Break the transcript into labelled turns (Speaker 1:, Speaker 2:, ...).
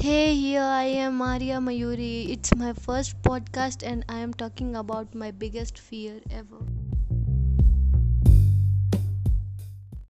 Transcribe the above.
Speaker 1: Hey, here I am, Maria Mayuri. It's my first podcast, and I am talking about my biggest fear ever.